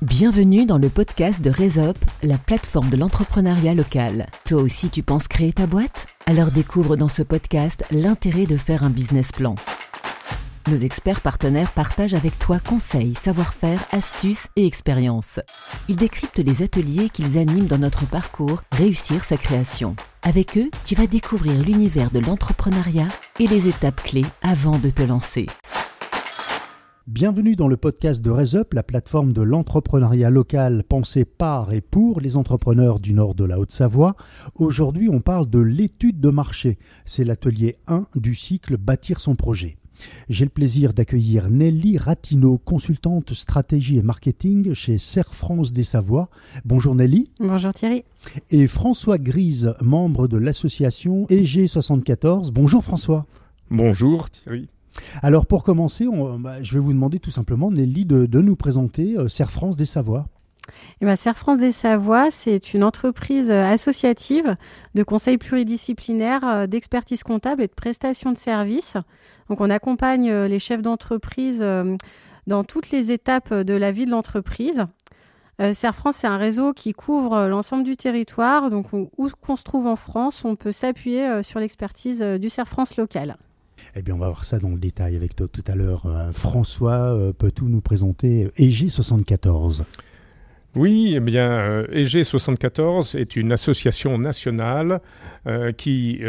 Bienvenue dans le podcast de Resop, la plateforme de l'entrepreneuriat local. Toi aussi tu penses créer ta boîte? Alors découvre dans ce podcast l'intérêt de faire un business plan. Nos experts partenaires partagent avec toi conseils, savoir-faire, astuces et expériences. Ils décryptent les ateliers qu'ils animent dans notre parcours Réussir sa création. Avec eux, tu vas découvrir l'univers de l'entrepreneuriat et les étapes clés avant de te lancer. Bienvenue dans le podcast de RaisUp, la plateforme de l'entrepreneuriat local pensée par et pour les entrepreneurs du nord de la Haute-Savoie. Aujourd'hui, on parle de l'étude de marché. C'est l'atelier 1 du cycle Bâtir son projet. J'ai le plaisir d'accueillir Nelly Ratino, consultante stratégie et marketing chez Serre France des Savoies. Bonjour Nelly. Bonjour Thierry. Et François Grise, membre de l'association EG74. Bonjour François. Bonjour Thierry. Alors pour commencer, bah, je vais vous demander tout simplement, Nelly, de, nous présenter euh, France des Savoies. Eh ben, Serre France des Savoies, c'est une entreprise euh, associative de conseil pluridisciplinaire, euh, d'expertise comptable et de prestation de services. Donc on accompagne les chefs d'entreprise dans toutes les étapes de la vie de l'entreprise. Serre France, c'est un réseau qui couvre l'ensemble du territoire. Donc où qu'on se trouve en France, on peut s'appuyer sur l'expertise du Serre France local. Eh bien, on va voir ça dans le détail avec toi tout à l'heure. Euh, François, euh, peux-tu nous présenter EG74 oui, eh bien, EG74 est une association nationale euh, qui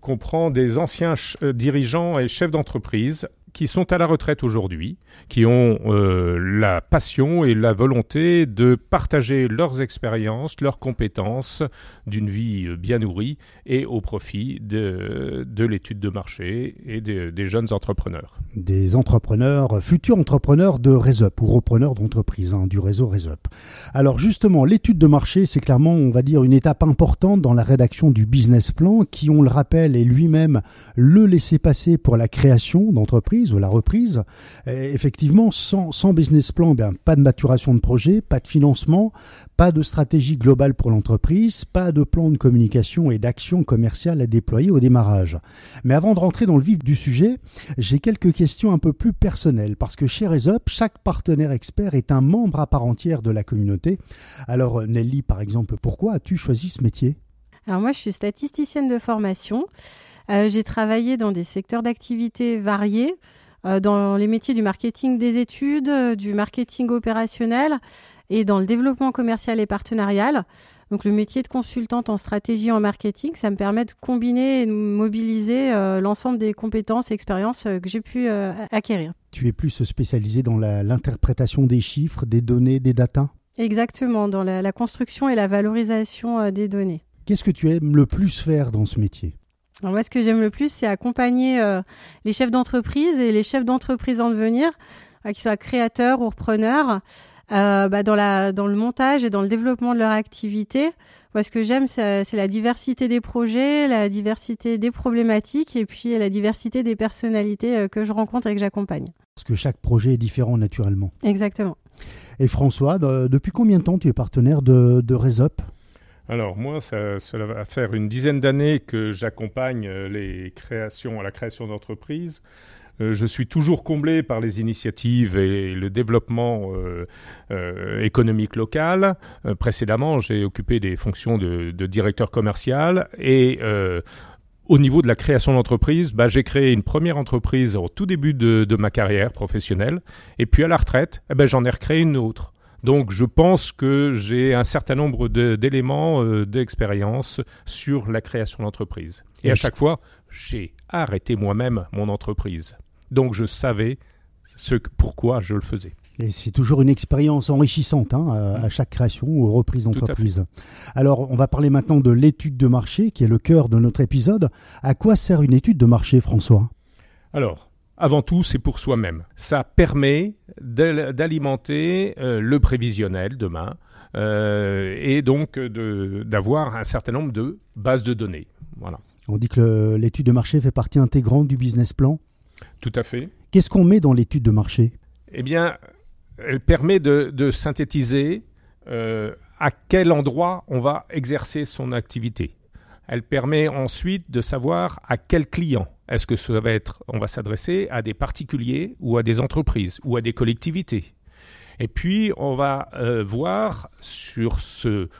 comprend des anciens dirigeants et chefs d'entreprise qui sont à la retraite aujourd'hui, qui ont euh, la passion et la volonté de partager leurs expériences, leurs compétences d'une vie bien nourrie et au profit de, de l'étude de marché et des jeunes entrepreneurs. Des entrepreneurs, futurs entrepreneurs de Resop ou repreneurs d'entreprise hein, du réseau Resop. Alors justement, l'étude de marché, c'est clairement, on va dire, une étape importante dans la rédaction du business plan qui, on le rappelle, est lui-même le laisser-passer pour la création d'entreprises ou la reprise. effectivement, sans, business plan, ben, pas de maturation de projet, pas de financement, pas de stratégie globale pour l'entreprise, pas de plan de communication et d'action commerciale à déployer au démarrage. Mais avant de rentrer dans le vif du sujet, j'ai quelques questions un peu plus personnelles parce que chez Resop, chaque partenaire expert est un membre à part entière de la communauté. Alors Nelly, par exemple, pourquoi as-tu choisi ce métier? Alors moi, je suis statisticienne de formation. Euh, j'ai travaillé dans des secteurs d'activité variés, euh, dans les métiers du marketing des études, euh, du marketing opérationnel et dans le développement commercial et partenarial. Donc le métier de consultante en stratégie en marketing, ça me permet de combiner et de mobiliser l'ensemble des compétences et expériences que j'ai pu acquérir. Tu es plus spécialisé dans l'interprétation des chiffres, des données, des datas? Exactement, dans la, la construction et la valorisation des données. Qu'est-ce que tu aimes le plus faire dans ce métier? Moi, ce que j'aime le plus, c'est accompagner euh, les chefs d'entreprise et les chefs d'entreprise en devenir, euh, qu'ils soient créateurs ou repreneurs, euh, bah, dans, la, dans le montage et dans le développement de leur activité. Moi, ce que j'aime, c'est la diversité des projets, la diversité des problématiques et puis la diversité des personnalités que je rencontre et que j'accompagne. Parce que chaque projet est différent naturellement. Exactement. Et François, depuis combien de temps tu es partenaire de, de Resop alors moi, cela va faire une dizaine d'années que j'accompagne euh, les créations, la création d'entreprises. Euh, je suis toujours comblé par les initiatives et le développement euh, économique local. précédemment, j'ai occupé des fonctions de, directeur commercial et au niveau de la création d'entreprise, bah, j'ai créé une première entreprise au tout début de, ma carrière professionnelle et puis à la retraite, eh ben, j'en ai recréé une autre. Donc je pense que j'ai un certain nombre d'éléments euh, d'expérience sur la création d'entreprise. Et à chaque fois, j'ai arrêté moi-même mon entreprise. Donc je savais ce, pourquoi je le faisais. Et c'est toujours une expérience enrichissante hein, à, chaque création ou reprise d'entreprise. Alors, on va parler maintenant de l'étude de marché, qui est le cœur de notre épisode. À quoi sert une étude de marché, François? Alors, avant tout, c'est pour soi-même. Ça permet d'alimenter euh, le prévisionnel demain euh, et donc d'avoir un certain nombre de bases de données. Voilà. On dit que l'étude de marché fait partie intégrante du business plan? Tout à fait. Qu'est-ce qu'on met dans l'étude de marché? Eh bien, elle permet de, synthétiser euh, à quel endroit on va exercer son activité. Elle permet ensuite de savoir à quel client est-ce que ça va être, on va s'adresser à des particuliers ou à des entreprises ou à des collectivités. Et puis, on va voir sur ce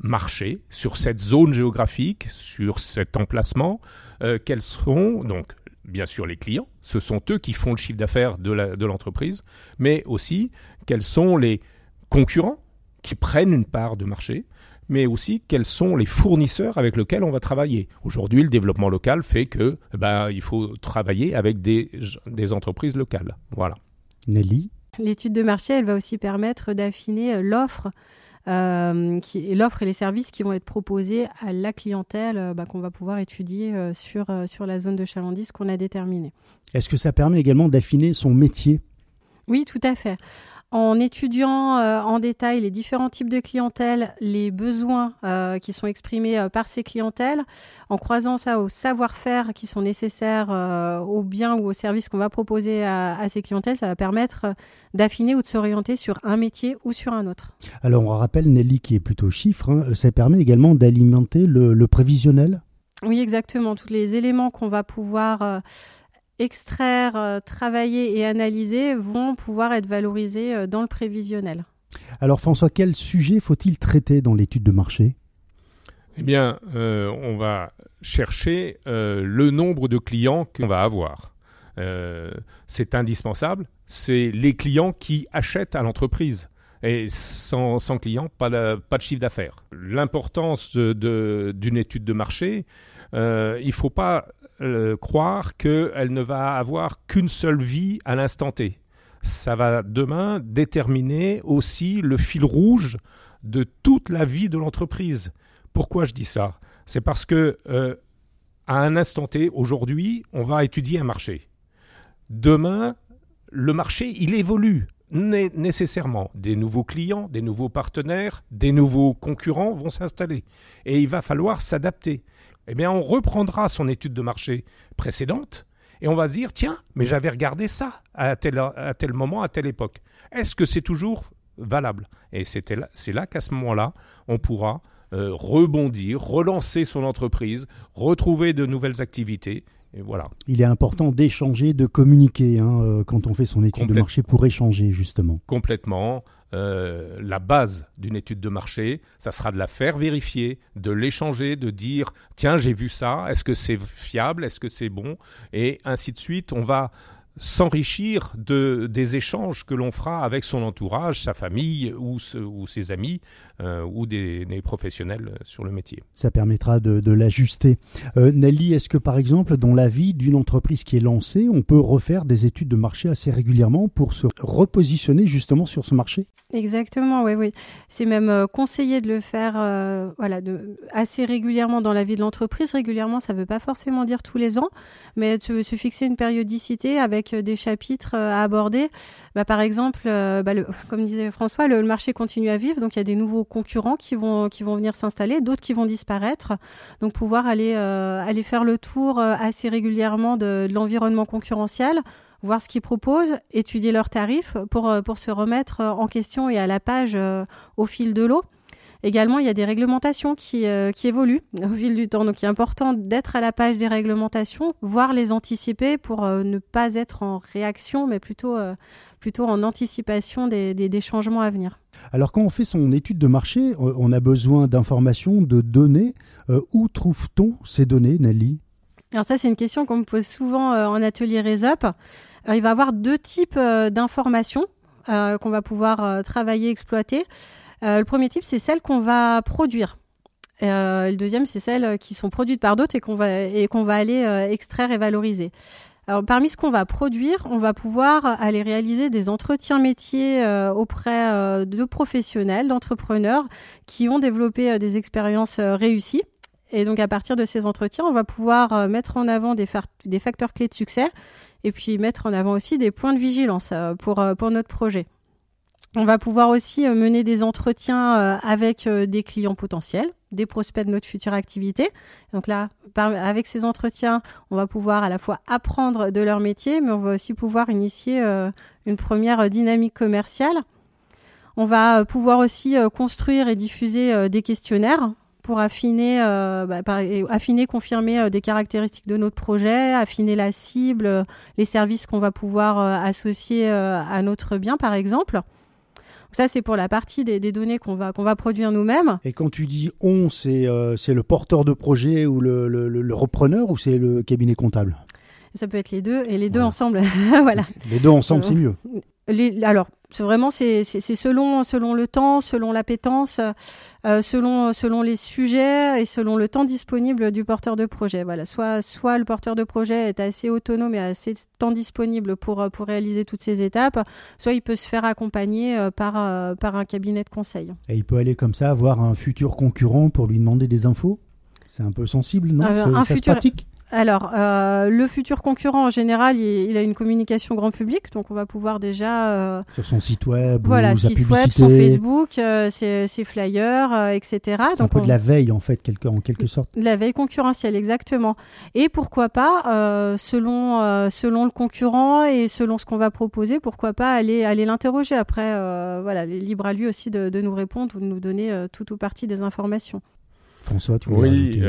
marché, sur cette zone géographique, sur cet emplacement, quels sont donc bien sûr les clients, ce sont eux qui font le chiffre d'affaires de l'entreprise, mais aussi quels sont les concurrents qui prennent une part de marché, mais aussi quels sont les fournisseurs avec lesquels on va travailler. Aujourd'hui, le développement local fait que eh ben, il faut travailler avec des, des entreprises locales. Voilà. Nelly? L'étude de marché, elle va aussi permettre d'affiner euh, l'offre euh, qui, l'offre et les services qui vont être proposés à la clientèle euh, bah, qu'on va pouvoir étudier euh, sur, sur la zone de chalandise qu'on a déterminée. Est-ce que ça permet également d'affiner son métier? Oui, tout à fait en étudiant euh, en détail les différents types de clientèle, les besoins euh, qui sont exprimés euh, par ces clientèles, en croisant ça au savoir-faire qui sont nécessaires aux biens ou aux services qu'on va proposer à, ces clientèles, ça va permettre d'affiner ou de s'orienter sur un métier ou sur un autre. Alors on rappelle Nelly qui est plutôt chiffre, hein, ça permet également d'alimenter le, prévisionnel? Oui, exactement. Tous les éléments qu'on va pouvoir extraire, euh, travailler et analyser vont pouvoir être valorisés euh, dans le prévisionnel. Alors François, quel sujet faut-il traiter dans l'étude de marché? Eh bien, euh, on va chercher le nombre de clients qu'on va avoir. c'est indispensable. C'est les clients qui achètent à l'entreprise. Et sans, clients, pas de, pas de chiffre d'affaires. L'importance d'une étude de marché, il ne faut pas croire qu'elle ne va avoir qu'une seule vie à l'instant T. Ça va demain déterminer aussi le fil rouge de toute la vie de l'entreprise. Pourquoi je dis ça? C'est parce que euh, à un instant T, aujourd'hui, on va étudier un marché. Demain, le marché, il évolue nécessairement. Des nouveaux clients, des nouveaux partenaires, des nouveaux concurrents vont s'installer. Et il va falloir s'adapter eh bien on reprendra son étude de marché précédente et on va se dire tiens, mais j'avais regardé ça à tel, à tel moment, à telle époque. Est-ce que c'est toujours valable? Et c'est là, là qu'à ce moment-là, on pourra euh, rebondir, relancer son entreprise, retrouver de nouvelles activités. Et voilà. Il est important d'échanger, de communiquer hein, euh, quand on fait son étude de marché pour échanger justement. Complètement. Euh, la base d'une étude de marché, ça sera de la faire vérifier, de l'échanger, de dire tiens j'ai vu ça, est-ce que c'est fiable, est-ce que c'est bon, et ainsi de suite. On va s'enrichir de, des échanges que l'on fera avec son entourage, sa famille ou, ou ses amis euh, ou des, professionnels sur le métier. Ça permettra de, l'ajuster. Euh, Nelly, est-ce que par exemple dans la vie d'une entreprise qui est lancée, on peut refaire des études de marché assez régulièrement pour se repositionner justement sur ce marché? Exactement, oui, oui. C'est même euh, conseillé de le faire voilà, de, assez régulièrement dans la vie de l'entreprise. Régulièrement, ça ne veut pas forcément dire tous les ans, mais se, se fixer une périodicité avec euh, des chapitres euh, à aborder. Bah, par exemple, euh, bah, comme disait François, le, marché continue à vivre, donc il y a des nouveaux concurrents qui vont, qui vont venir s'installer, d'autres qui vont disparaître. Donc pouvoir aller, aller faire le tour assez régulièrement de, l'environnement concurrentiel, voir ce qu'ils proposent, étudier leurs tarifs pour, pour se remettre en question et à la page au fil de l'eau. Également, il y a des réglementations qui, euh, qui évoluent au fil du temps. Donc, il est important d'être à la page des réglementations, voire les anticiper pour euh, ne pas être en réaction, mais plutôt, euh, plutôt en anticipation des, des, changements à venir. Alors, quand on fait son étude de marché, on a besoin d'informations, de données. où trouve-t-on ces données, Nelly? Alors, ça, c'est une question qu'on me pose souvent en atelier RESUP. il va y avoir deux types d'informations qu'on va pouvoir travailler, exploiter. Euh, le premier type, c'est celles qu'on va produire. Euh, le deuxième, c'est celles qui sont produites par d'autres et qu'on va, et qu'on va aller euh, extraire et valoriser. Alors, parmi ce qu'on va produire, on va pouvoir aller réaliser des entretiens métiers auprès de professionnels, d'entrepreneurs qui ont développé des expériences réussies. Et donc, à partir de ces entretiens, on va pouvoir mettre en avant des, des, facteurs clés de succès et puis mettre en avant aussi des points de vigilance pour, pour notre projet. On va pouvoir aussi euh, mener des entretiens euh, avec euh, des clients potentiels, des prospects de notre future activité. Donc là, avec ces entretiens, on va pouvoir à la fois apprendre de leur métier, mais on va aussi pouvoir initier une première dynamique commerciale. On va pouvoir aussi construire et diffuser des questionnaires pour affiner, bah, affiner, confirmer des caractéristiques de notre projet, affiner la cible, les services qu'on va pouvoir associer à notre bien, par exemple. Ça, c'est pour la partie des, données qu'on va, qu'on va produire nous-mêmes. Et quand tu dis on, c'est c'est le porteur de projet ou le, le repreneur ou c'est le cabinet comptable? Ça peut être les deux et les deux ensemble. voilà. Les deux ensemble, c'est mieux. Les, alors, c'est vraiment c'est selon selon le temps, selon l'appétence, euh, selon selon les sujets et selon le temps disponible du porteur de projet. Voilà, soit soit le porteur de projet est assez autonome et assez temps disponible pour pour réaliser toutes ces étapes, soit il peut se faire accompagner euh, par euh, par un cabinet de conseil. Et il peut aller comme ça voir un futur concurrent pour lui demander des infos? C'est un peu sensible, non? Ça se pratique? Alors, euh, le futur concurrent, en général, il, a une communication grand public, donc on va pouvoir déjà... Euh, sur son site web, voilà, site web, son Facebook, euh, ses, flyers, etc. C'est un peu de la veille, en fait, quelque, en quelque sorte. De la veille concurrentielle, exactement. Et pourquoi pas, selon, selon le concurrent et selon ce qu'on va proposer, pourquoi pas aller, aller l'interroger après. voilà, libre à lui aussi de, de, nous répondre ou de nous donner tout ou partie des informations. François, tu voulais Oui,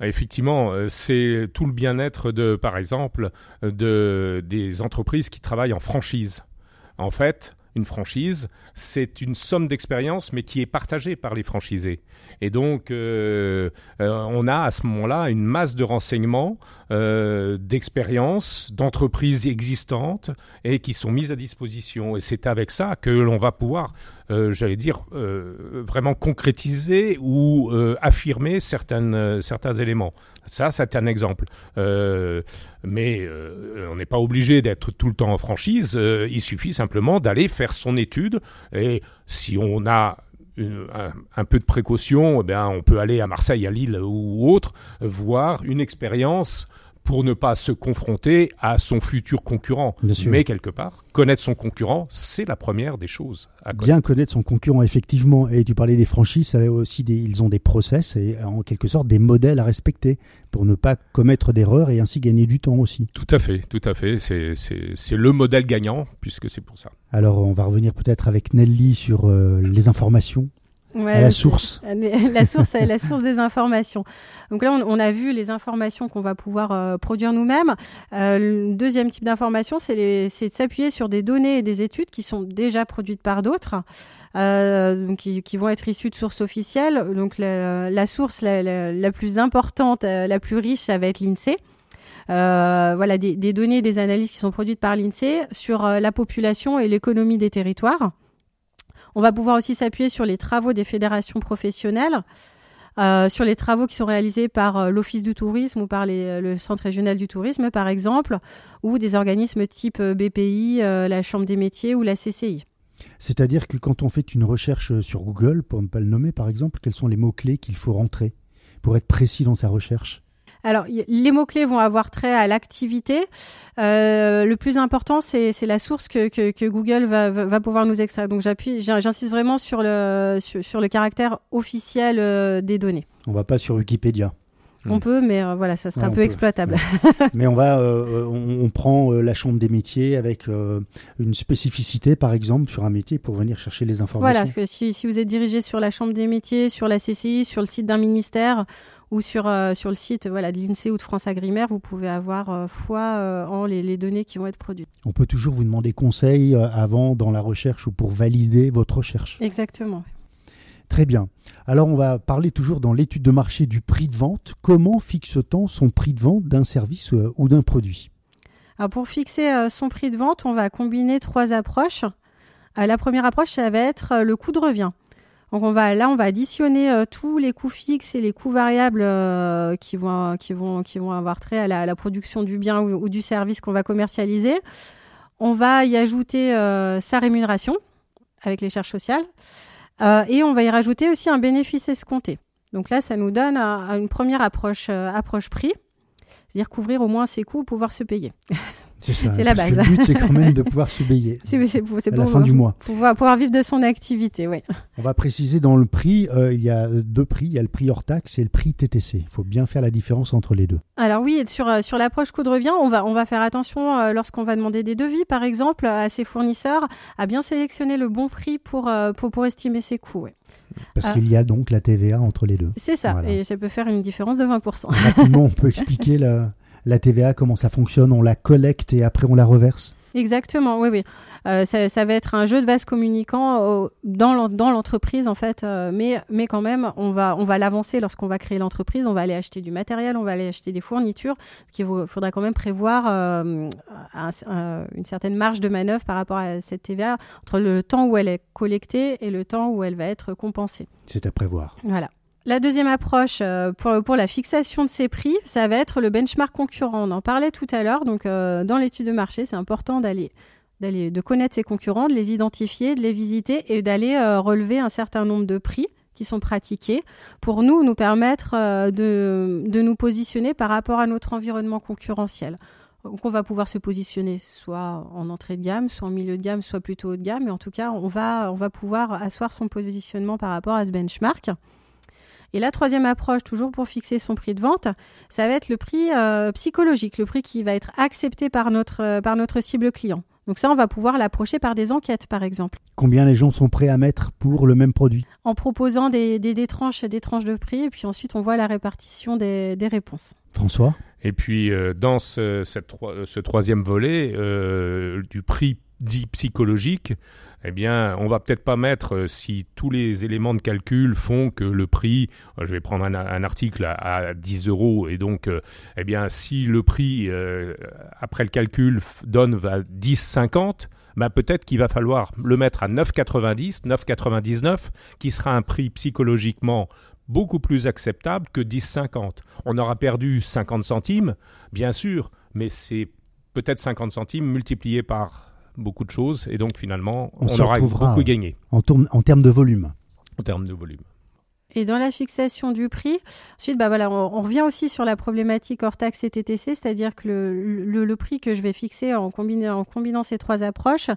Effectivement, euh, c'est tout le bien-être de, par exemple, de, des entreprises qui travaillent en franchise. En fait, une franchise, c'est une somme d'expérience, mais qui est partagée par les franchisés. Et donc, euh, euh, on a à ce moment-là une masse de renseignements, euh, d'expériences, d'entreprises existantes et qui sont mises à disposition. Et c'est avec ça que l'on va pouvoir, j'allais dire, vraiment concrétiser ou affirmer certaines, certains éléments. Ça, c'est un exemple. mais on n'est pas obligé d'être tout le temps en franchise. il suffit simplement d'aller faire son étude. Et si on a un, peu de précaution, eh on peut aller à Marseille, à Lille ou autre, voir une expérience pour ne pas se confronter à son futur concurrent. Mais quelque part, connaître son concurrent, c'est la première des choses. À Bien connaître son concurrent, effectivement. Et tu parlais des franchises, ça aussi des, ils ont des process et en quelque sorte des modèles à respecter pour ne pas commettre d'erreurs et ainsi gagner du temps aussi. Tout à fait, tout à fait. C'est le modèle gagnant puisque c'est pour ça. Alors on va revenir peut-être avec Nelly sur euh, les informations la source. La source, la source des informations. Donc là, on, a vu les informations qu'on va pouvoir euh, produire nous-mêmes. Euh, le deuxième type d'information, c'est de s'appuyer sur des données et des études qui sont déjà produites par d'autres. Euh, qui, qui, vont être issues de sources officielles. Donc la, la source la, la, plus importante, euh, la plus riche, ça va être l'INSEE. Euh, voilà des, des, données, des analyses qui sont produites par l'INSEE sur la population et l'économie des territoires. On va pouvoir aussi s'appuyer sur les travaux des fédérations professionnelles. Euh, sur les travaux qui sont réalisés par euh, l'Office du tourisme ou par euh, le Centre régional du tourisme, par exemple, ou des organismes type BPI, la Chambre des métiers ou la CCI. C'est-à-dire que quand on fait une recherche sur Google, pour ne pas le nommer par exemple, quels sont les mots-clés qu'il faut rentrer pour être précis dans sa recherche? Alors, les mots-clés vont avoir trait à l'activité. Euh, le plus important, c'est la source que, que, Google va, va, pouvoir nous extraire. Donc, j'appuie, j'insiste vraiment sur le, sur, le caractère officiel euh, des données. On va pas sur Wikipédia. On peut, mais euh, voilà, ça sera un peu exploitable. mais on va, on, prend la chambre des métiers avec une spécificité, par exemple, sur un métier pour venir chercher les informations. Voilà, parce que si, si vous êtes dirigé sur la chambre des métiers, sur la CCI, sur le site d'un ministère, ou sur, euh, sur le site voilà, de l'INSEE ou de France Agrimaire, vous pouvez avoir euh, foi euh, en les, les, données qui vont être produites. On peut toujours vous demander conseil avant dans la recherche ou pour valider votre recherche. Exactement. Très bien. Alors on va parler toujours dans l'étude de marché du prix de vente. Comment fixe-t-on son prix de vente d'un service ou d'un produit? Alors pour fixer son prix de vente, on va combiner trois approches. la première approche, ça va être le coût de revient. Donc on va là, on va additionner euh, tous les coûts fixes et les coûts variables euh, qui vont avoir trait à la, production du bien ou, du service qu'on va commercialiser. On va y ajouter euh, sa rémunération avec les charges sociales et on va y rajouter aussi un bénéfice escompté. Donc là, ça nous donne une première approche approche prix, c'est-à-dire couvrir au moins ses coûts, pouvoir se payer. C'est la base. le but, c'est quand même de pouvoir se payer. C'est pour, la fin du mois. Pouvoir, pouvoir vivre de son activité, oui. On va préciser dans le prix, euh, il y a deux prix. Il y a le prix hors taxe et le prix TTC. Il faut bien faire la différence entre les deux. Alors oui, sur, euh, sur l'approche coût de revient, on va, on va faire attention euh, lorsqu'on va demander des devis, par exemple, à ses fournisseurs, à bien sélectionner le bon prix pour, pour, pour estimer ses coûts. Parce qu'il y a donc la TVA entre les deux. C'est ça, et ça peut faire une différence de 20%. Rapidement, on peut expliquer la, la TVA, comment ça fonctionne On la collecte et après on la reverse? Exactement, oui, oui. Euh, ça, ça, va être un jeu de vase communicant dans l'entreprise en fait, euh, mais mais quand même, on va on va l'avancer lorsqu'on va créer l'entreprise. On va aller acheter du matériel, on va aller acheter des fournitures. Il faudra quand même prévoir euh, une certaine marge de manœuvre par rapport à cette TVA entre le temps où elle est collectée et le temps où elle va être compensée. C'est à prévoir. Voilà. La deuxième approche pour, pour la fixation de ces prix, ça va être le benchmark concurrent. On en parlait tout à l'heure. Donc, dans l'étude de marché, c'est important d'aller de connaître ses concurrents, de les identifier, de les visiter et d'aller euh, relever un certain nombre de prix qui sont pratiqués pour nous nous permettre euh, de, nous positionner par rapport à notre environnement concurrentiel. On va pouvoir se positionner soit en entrée de gamme, soit en milieu de gamme, soit plutôt haut de gamme, mais en tout cas on va pouvoir asseoir son positionnement par rapport à ce benchmark. Et la troisième approche, toujours pour fixer son prix de vente, ça va être le prix euh, psychologique, le prix qui va être accepté par notre, par notre cible client. Donc ça, on va pouvoir l'approcher par des enquêtes, par exemple. Combien les gens sont prêts à mettre pour le même produit? En proposant des, des, tranches, des tranches de prix, et puis ensuite on voit la répartition des, des réponses. François? Et puis euh, dans ce, cette, ce, troisième volet euh, du prix dit psychologique, eh bien, on va peut-être pas mettre, euh, si tous les éléments de calcul font que le prix, euh, je vais prendre un, article à, 10 euros, et donc, euh, eh bien, si le prix, après le calcul, donne 10,50, bah peut-être qu'il va falloir le mettre à 9,90, 9,99, qui sera un prix psychologiquement beaucoup plus acceptable que 10,50. On aura perdu 50 centimes, bien sûr, mais c'est peut-être 50 centimes multipliés par beaucoup de choses et donc finalement on, aura beaucoup gagné. En, en termes de volume. En termes de volume. Et dans la fixation du prix, ensuite, bah voilà, on, revient aussi sur la problématique hors taxe et TTC, c'est-à-dire que le, le, prix que je vais fixer en, combinant, en combinant ces trois approches,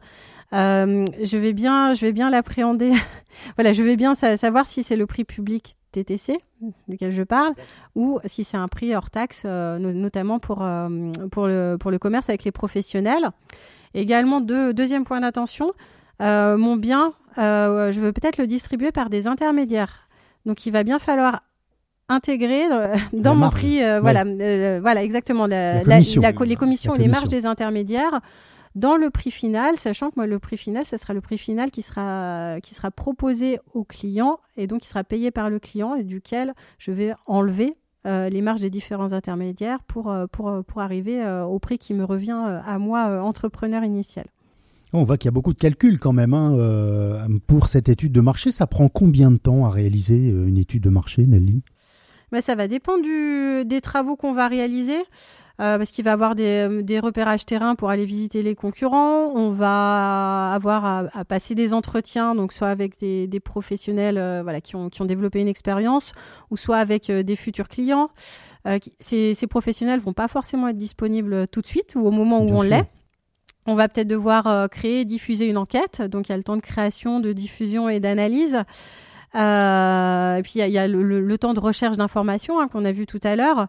euh, je vais bien, je vais bien l'appréhender. voilà, je vais bien savoir si c'est le prix public TTC duquel je parle, ou si c'est un prix hors taxe, euh, notamment pour, euh, pour, le, pour le commerce avec les professionnels. Également, deuxième point d'attention, euh, mon bien, euh, je veux peut-être le distribuer par des intermédiaires. Donc, il va bien falloir intégrer dans, mon prix, euh, voilà, voilà, exactement, la, les commissions et les marges des intermédiaires dans le prix final, sachant que moi, le prix final, ce sera le prix final qui sera, qui sera proposé au client et donc qui sera payé par le client et duquel je vais enlever euh, les marges des différents intermédiaires pour, euh, pour, euh, pour arriver au prix qui me revient à moi, entrepreneur initial. On voit qu'il y a beaucoup de calculs quand même hein, pour cette étude de marché. Ça prend combien de temps à réaliser une étude de marché, Nelly? Ben, Ça va dépendre du, des travaux qu'on va réaliser. Euh, parce qu'il va avoir des, des, repérages terrain pour aller visiter les concurrents. On va avoir à, passer des entretiens, donc soit avec des, des professionnels euh, voilà, qui, ont, qui ont développé une expérience, ou soit avec euh, des futurs clients. ces, ces professionnels vont pas forcément être disponibles tout de suite ou au moment où on l'est. On va peut-être devoir créer, diffuser une enquête. Donc il y a le temps de création, de diffusion et d'analyse. Euh, et puis il y a, le, temps de recherche d'informations hein, qu'on a vu tout à l'heure.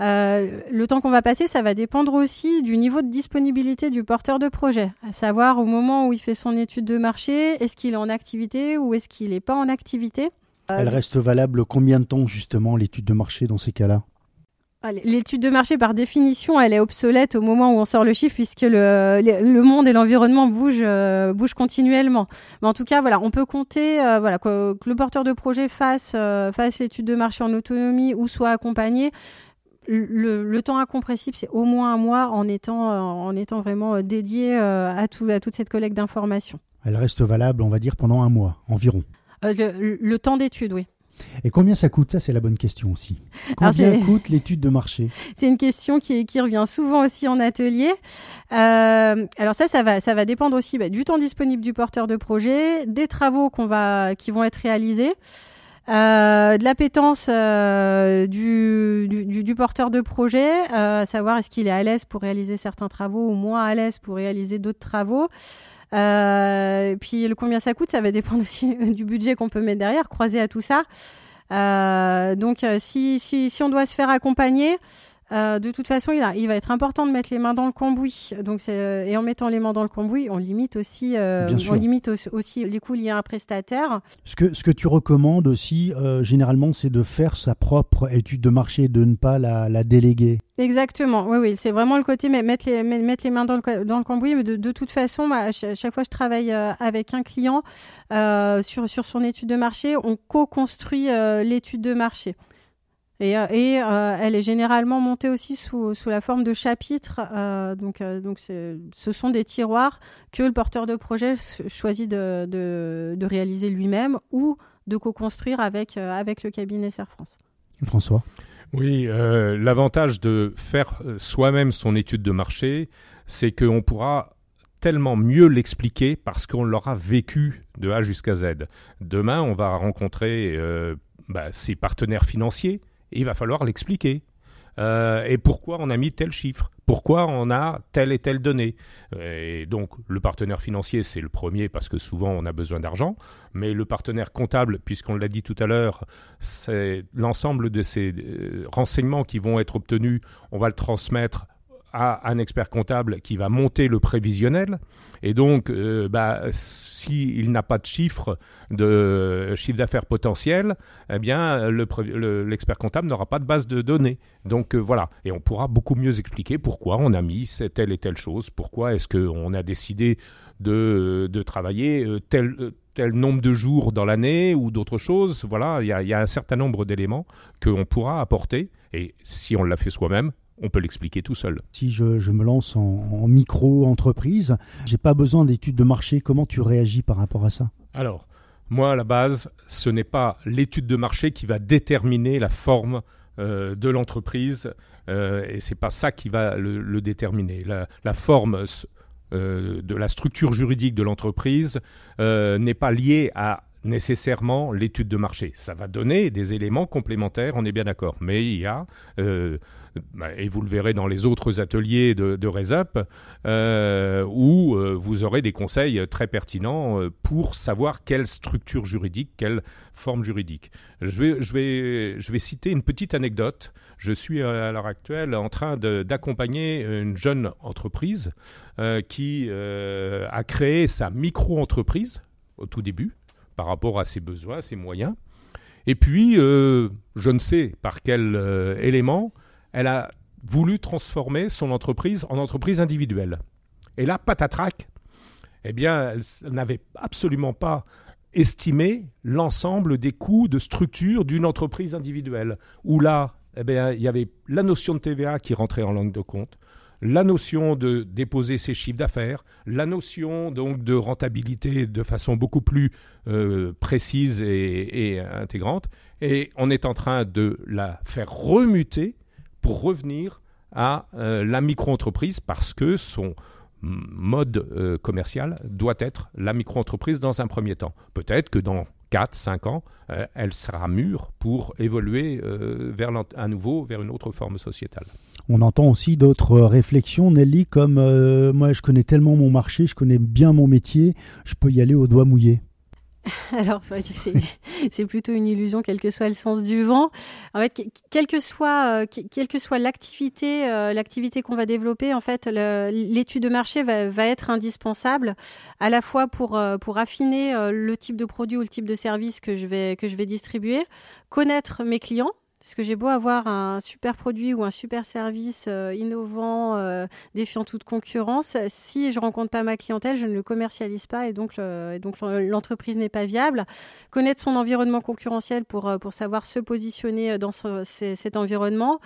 Euh, le temps qu'on va passer, ça va dépendre aussi du niveau de disponibilité du porteur de projet. À savoir, au moment où il fait son étude de marché, est-ce qu'il est en activité ou est-ce qu'il n'est pas en activité? Elle reste valable combien de temps, justement, l'étude de marché dans ces cas-là? L'étude de marché, par définition, elle est obsolète au moment où on sort le chiffre, puisque le, le monde et l'environnement bougent, euh, bougent continuellement. Mais en tout cas, voilà, on peut compter, voilà, que, le porteur de projet fasse, fasse l'étude de marché en autonomie ou soit accompagné le, temps incompressible, c'est au moins un mois en étant, euh, en étant vraiment euh, dédié euh, à, tout, à toute cette collecte d'informations. Elle reste valable, on va dire, pendant un mois environ. le, temps d'étude, oui. Et combien ça coûte Ça, c'est la bonne question aussi. Combien coûte l'étude de marché? C'est une question qui, qui, revient souvent aussi en atelier. alors ça, ça va, ça va dépendre aussi bah, du temps disponible du porteur de projet, des travaux qu'on va, qui vont être réalisés. Euh, de l'appétence euh, du, du, du, porteur de projet, euh, savoir est-ce qu'il est à l'aise pour réaliser certains travaux ou moins à l'aise pour réaliser d'autres travaux. Euh, puis le combien ça coûte, ça va dépendre aussi du budget qu'on peut mettre derrière, croisé à tout ça. Euh, donc si, si, si on doit se faire accompagner, euh, de toute façon, il, a, il, va être important de mettre les mains dans le cambouis. Donc, euh, et en mettant les mains dans le cambouis, on limite aussi, euh, on limite aussi, les coûts liés à un prestataire. Ce que, ce que tu recommandes aussi, généralement, c'est de faire sa propre étude de marché, de ne pas la, la déléguer. Exactement, oui, oui, c'est vraiment le côté mettre les, mettre les mains dans le, dans le cambouis. Mais de, de toute façon, à chaque fois que je travaille avec un client sur, sur son étude de marché, on co-construit l'étude de marché. Et, euh, et euh, elle est généralement montée aussi sous, sous la forme de chapitres. Euh, donc, donc ce sont des tiroirs que le porteur de projet choisit de, de, de réaliser lui-même ou de co-construire avec, avec le cabinet Serre France. François? Oui, l'avantage de faire soi-même son étude de marché, c'est qu'on pourra tellement mieux l'expliquer parce qu'on l'aura vécu de A jusqu'à Z. Demain, on va rencontrer bah, ses partenaires financiers il va falloir l'expliquer. Euh, et pourquoi on a mis tel chiffre? Pourquoi on a telle et telle donnée? Et donc le partenaire financier, c'est le premier parce que souvent on a besoin d'argent, mais le partenaire comptable, puisqu'on l'a dit tout à l'heure, c'est l'ensemble de ces euh, renseignements qui vont être obtenus, on va le transmettre à un expert comptable qui va monter le prévisionnel. Et donc, euh, bah, s'il n'a pas de chiffre de chiffre d'affaires potentiel, eh bien, l'expert comptable n'aura pas de base de données. Donc euh, voilà, et on pourra beaucoup mieux expliquer pourquoi on a mis telle et telle chose, pourquoi est-ce qu'on a décidé de, de travailler euh, tel tel nombre de jours dans l'année ou d'autres choses. Voilà, il y, y, a un certain nombre d'éléments qu'on pourra apporter. Et si on l'a fait soi-même, on peut l'expliquer tout seul. Si je, me lance en, micro-entreprise, j'ai pas besoin d'études de marché, comment tu réagis par rapport à ça? Alors, moi à la base, ce n'est pas l'étude de marché qui va déterminer la forme euh, de l'entreprise euh, et c'est pas ça qui va le, déterminer. La, forme euh, de la structure juridique de l'entreprise euh, n'est pas liée à nécessairement l'étude de marché. Ça va donner des éléments complémentaires, on est bien d'accord. Mais il y a, euh, bah, et vous le verrez dans les autres ateliers de, de RESUP, euh, où euh, vous aurez des conseils très pertinents pour savoir quelle structure juridique, quelle forme juridique. Je vais, je vais, je vais citer une petite anecdote. Je suis à l'heure actuelle en train d'accompagner une jeune entreprise qui a créé sa micro-entreprise au tout début par rapport à ses besoins, ses moyens. Et puis, euh, je ne sais par quel euh, élément, elle a voulu transformer son entreprise en entreprise individuelle. Et là, patatrac, eh bien, elle n'avait absolument pas estimé l'ensemble des coûts de structure d'une entreprise individuelle. Où là, eh bien, il y avait la notion de TVA qui rentrait en langue de compte, la notion de déposer ses chiffres d'affaires, la notion donc de rentabilité de façon beaucoup plus euh, précise et, intégrante, et on est en train de la faire remuter pour revenir à euh, la micro-entreprise parce que son mode euh, commercial doit être la micro-entreprise dans un premier temps. Peut-être que dans 4, 5 ans, elle sera mûre pour évoluer vers à nouveau vers une autre forme sociétale. On entend aussi d'autres réflexions, Nelly, comme euh, moi je connais tellement mon marché, je connais bien mon métier, je peux y aller au doigt mouillé. Alors, c'est plutôt une illusion, quel que soit le sens du vent. En fait, quelle que soit, euh, quelle que soit l'activité, euh, l'activité qu'on va développer, en fait, l'étude de marché va, être indispensable, à la fois pour pour affiner le type de produit ou le type de service que je vais que je vais distribuer, connaître mes clients, parce que j'ai beau avoir un super produit ou un super service euh, innovant, euh, défiant toute concurrence, si je rencontre pas ma clientèle, je ne le commercialise pas et donc, l'entreprise n'est pas viable. Connaître son environnement concurrentiel pour, euh, pour savoir se positionner dans cet environnement,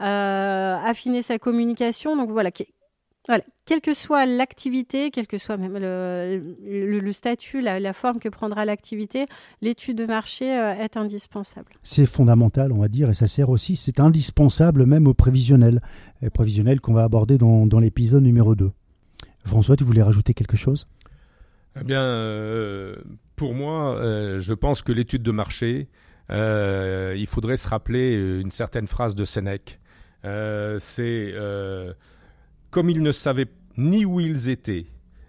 affiner sa communication. Donc voilà, voilà, quelle que soit l'activité, quel que soit même le, statut, la, forme que prendra l'activité, l'étude de marché euh, est indispensable. C'est fondamental, on va dire, et ça sert aussi, c'est indispensable même au prévisionnel, prévisionnel qu'on va aborder dans, l'épisode numéro 2. François, tu voulais rajouter quelque chose? Eh bien, euh, pour moi, euh, je pense que l'étude de marché, il faudrait se rappeler une certaine phrase de Sénèque. c'est comme ils ne savaient ni où ils étaient,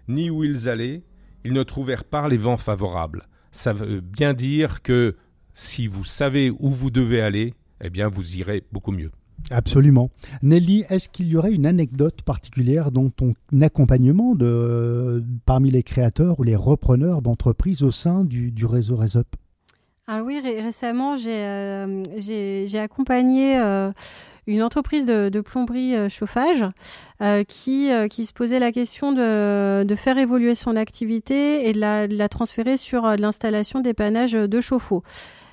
ni où ils allaient, ils ne trouvèrent pas les vents favorables. Ça veut bien dire que si vous savez où vous devez aller, eh bien vous irez beaucoup mieux. Absolument. Nelly, est-ce qu'il y aurait une anecdote particulière dans ton accompagnement de, parmi les créateurs ou les repreneurs d'entreprises au sein du, réseau RESUP? Ah oui, récemment, j'ai euh, accompagné euh, une entreprise de, plomberie euh, chauffage qui, qui se posait la question de, de faire évoluer son activité et de la, de la transférer sur l'installation d'épanage de chauffe-eau.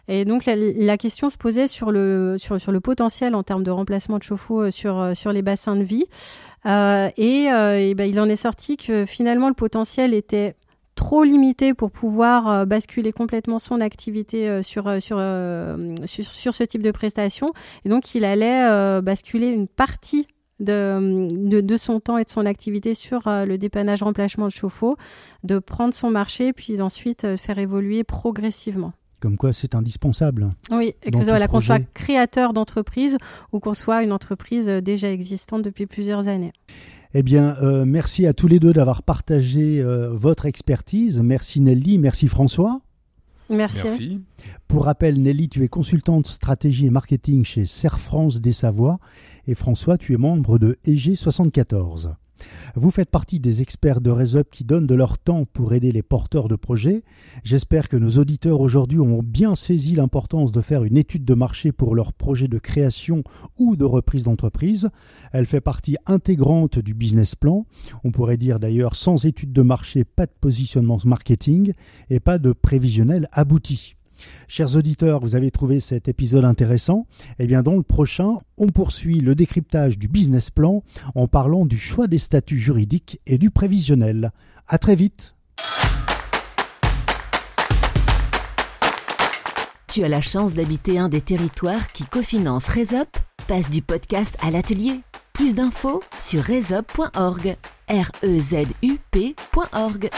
Et donc la, question se posait sur le sur, sur le potentiel en termes de remplacement de chauffe-eau euh, sur euh, sur les bassins de vie. Euh, et, euh, ben, il en est sorti que finalement le potentiel était trop limité pour pouvoir basculer complètement son activité sur, sur, sur, sur, ce type de prestation. Et donc, il allait basculer une partie de, de, de, son temps et de son activité sur le dépannage remplacement de chauffe-eau, de prendre son marché, puis ensuite faire évoluer progressivement. Comme quoi, c'est indispensable. Oui, que voilà, qu'on soit créateur d'entreprise ou qu'on soit une entreprise euh, déjà existante depuis plusieurs années. Eh bien, euh, merci à tous les deux d'avoir partagé euh, votre expertise. Merci Nelly, merci François. Merci. Pour rappel, Nelly, tu es consultante stratégie et marketing chez Serre France des Savoies et François, tu es membre de EG 74. Vous faites partie des experts de RESUP qui donnent de leur temps pour aider les porteurs de projets. J'espère que nos auditeurs aujourd'hui ont bien saisi l'importance de faire une étude de marché pour leur projet de création ou de reprise d'entreprise. Elle fait partie intégrante du business plan. On pourrait dire d'ailleurs sans étude de marché, pas de positionnement marketing et pas de prévisionnel abouti. Chers auditeurs, vous avez trouvé cet épisode intéressant Eh bien, dans le prochain, on poursuit le décryptage du business plan en parlant du choix des statuts juridiques et du prévisionnel. À très vite Tu as la chance d'habiter un des territoires qui cofinance Resup? Passe du podcast à l'atelier. Plus d'infos sur resup.org. R E Z U P.org.